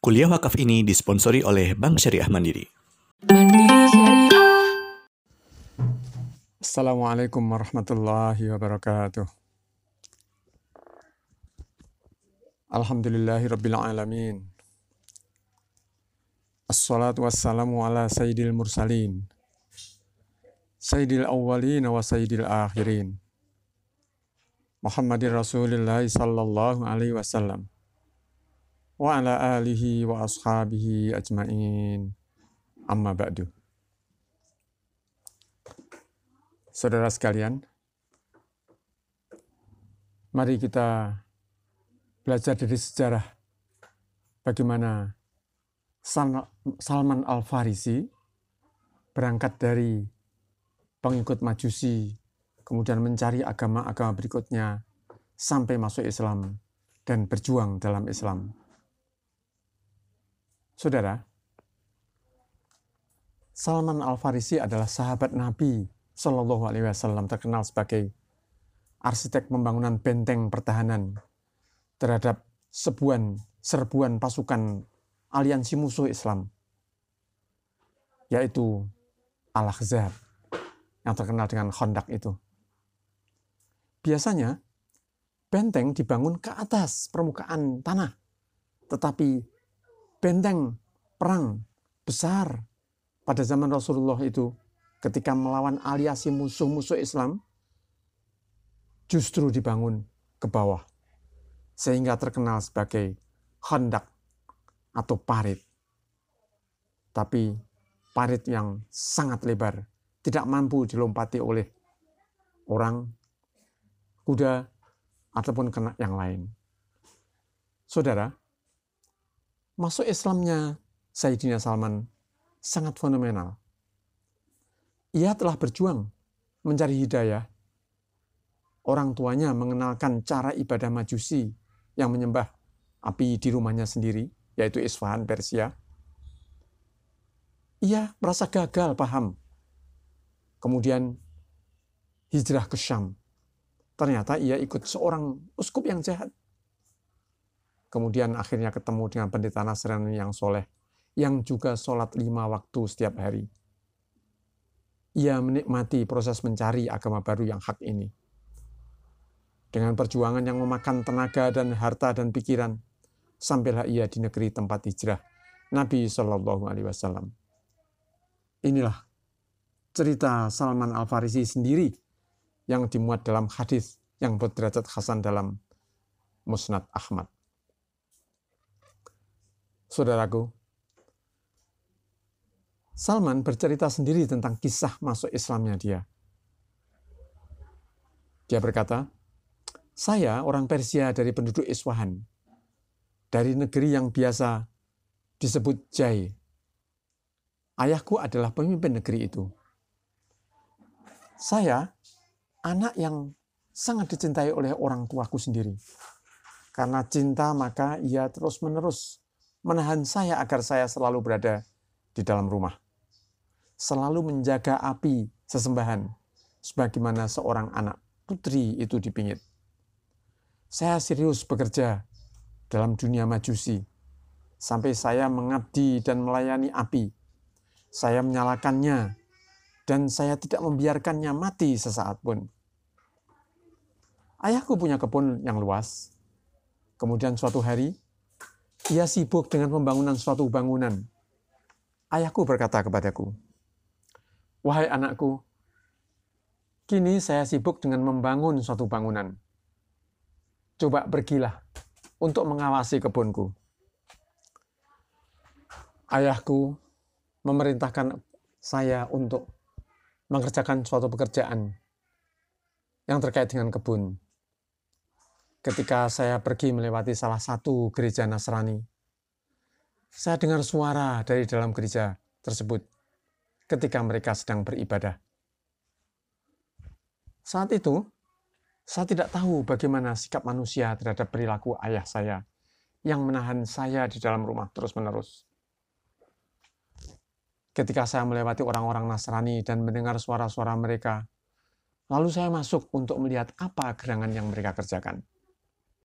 Kuliah wakaf ini disponsori oleh Bank Syariah Mandiri. Assalamualaikum warahmatullahi wabarakatuh. Alhamdulillahi rabbil alamin. Assalatu wassalamu ala sayyidil mursalin. Sayyidil awwalin wa sayyidil akhirin. Muhammadir Rasulillah sallallahu alaihi wasallam. Wa ala alihi wa ashabihi ajmain. Amma ba'du. Saudara sekalian, mari kita belajar dari sejarah bagaimana Salman Al-Farisi berangkat dari pengikut Majusi, kemudian mencari agama-agama berikutnya sampai masuk Islam dan berjuang dalam Islam. Saudara, Salman Al-Farisi adalah sahabat Nabi Shallallahu Alaihi Wasallam terkenal sebagai arsitek pembangunan benteng pertahanan terhadap sebuan serbuan pasukan aliansi musuh Islam, yaitu Al-Ahzab yang terkenal dengan Khandaq itu. Biasanya benteng dibangun ke atas permukaan tanah, tetapi benteng perang besar pada zaman Rasulullah itu ketika melawan aliasi musuh-musuh Islam justru dibangun ke bawah sehingga terkenal sebagai khandak atau parit. Tapi parit yang sangat lebar, tidak mampu dilompati oleh orang, kuda, ataupun kena yang lain. Saudara, masuk Islamnya Sayyidina Salman sangat fenomenal ia telah berjuang mencari hidayah. Orang tuanya mengenalkan cara ibadah majusi yang menyembah api di rumahnya sendiri, yaitu Isfahan, Persia. Ia merasa gagal paham. Kemudian hijrah ke Syam. Ternyata ia ikut seorang uskup yang jahat. Kemudian akhirnya ketemu dengan pendeta Nasrani yang soleh, yang juga sholat lima waktu setiap hari ia menikmati proses mencari agama baru yang hak ini. Dengan perjuangan yang memakan tenaga dan harta dan pikiran, sampailah ia di negeri tempat hijrah Nabi Shallallahu Alaihi Wasallam. Inilah cerita Salman Al Farisi sendiri yang dimuat dalam hadis yang berderajat Hasan dalam Musnad Ahmad. Saudaraku, Salman bercerita sendiri tentang kisah masuk Islamnya dia. Dia berkata, saya orang Persia dari penduduk Iswahan, dari negeri yang biasa disebut Jai. Ayahku adalah pemimpin negeri itu. Saya anak yang sangat dicintai oleh orang tuaku sendiri. Karena cinta maka ia terus-menerus menahan saya agar saya selalu berada di dalam rumah selalu menjaga api sesembahan sebagaimana seorang anak putri itu dipingit. Saya serius bekerja dalam dunia majusi sampai saya mengabdi dan melayani api. Saya menyalakannya dan saya tidak membiarkannya mati sesaat pun. Ayahku punya kebun yang luas. Kemudian suatu hari, ia sibuk dengan pembangunan suatu bangunan. Ayahku berkata kepadaku, Wahai anakku, kini saya sibuk dengan membangun suatu bangunan. Coba pergilah untuk mengawasi kebunku. Ayahku memerintahkan saya untuk mengerjakan suatu pekerjaan yang terkait dengan kebun. Ketika saya pergi melewati salah satu gereja Nasrani, saya dengar suara dari dalam gereja tersebut ketika mereka sedang beribadah. Saat itu, saya tidak tahu bagaimana sikap manusia terhadap perilaku ayah saya yang menahan saya di dalam rumah terus-menerus. Ketika saya melewati orang-orang Nasrani dan mendengar suara-suara mereka, lalu saya masuk untuk melihat apa gerangan yang mereka kerjakan.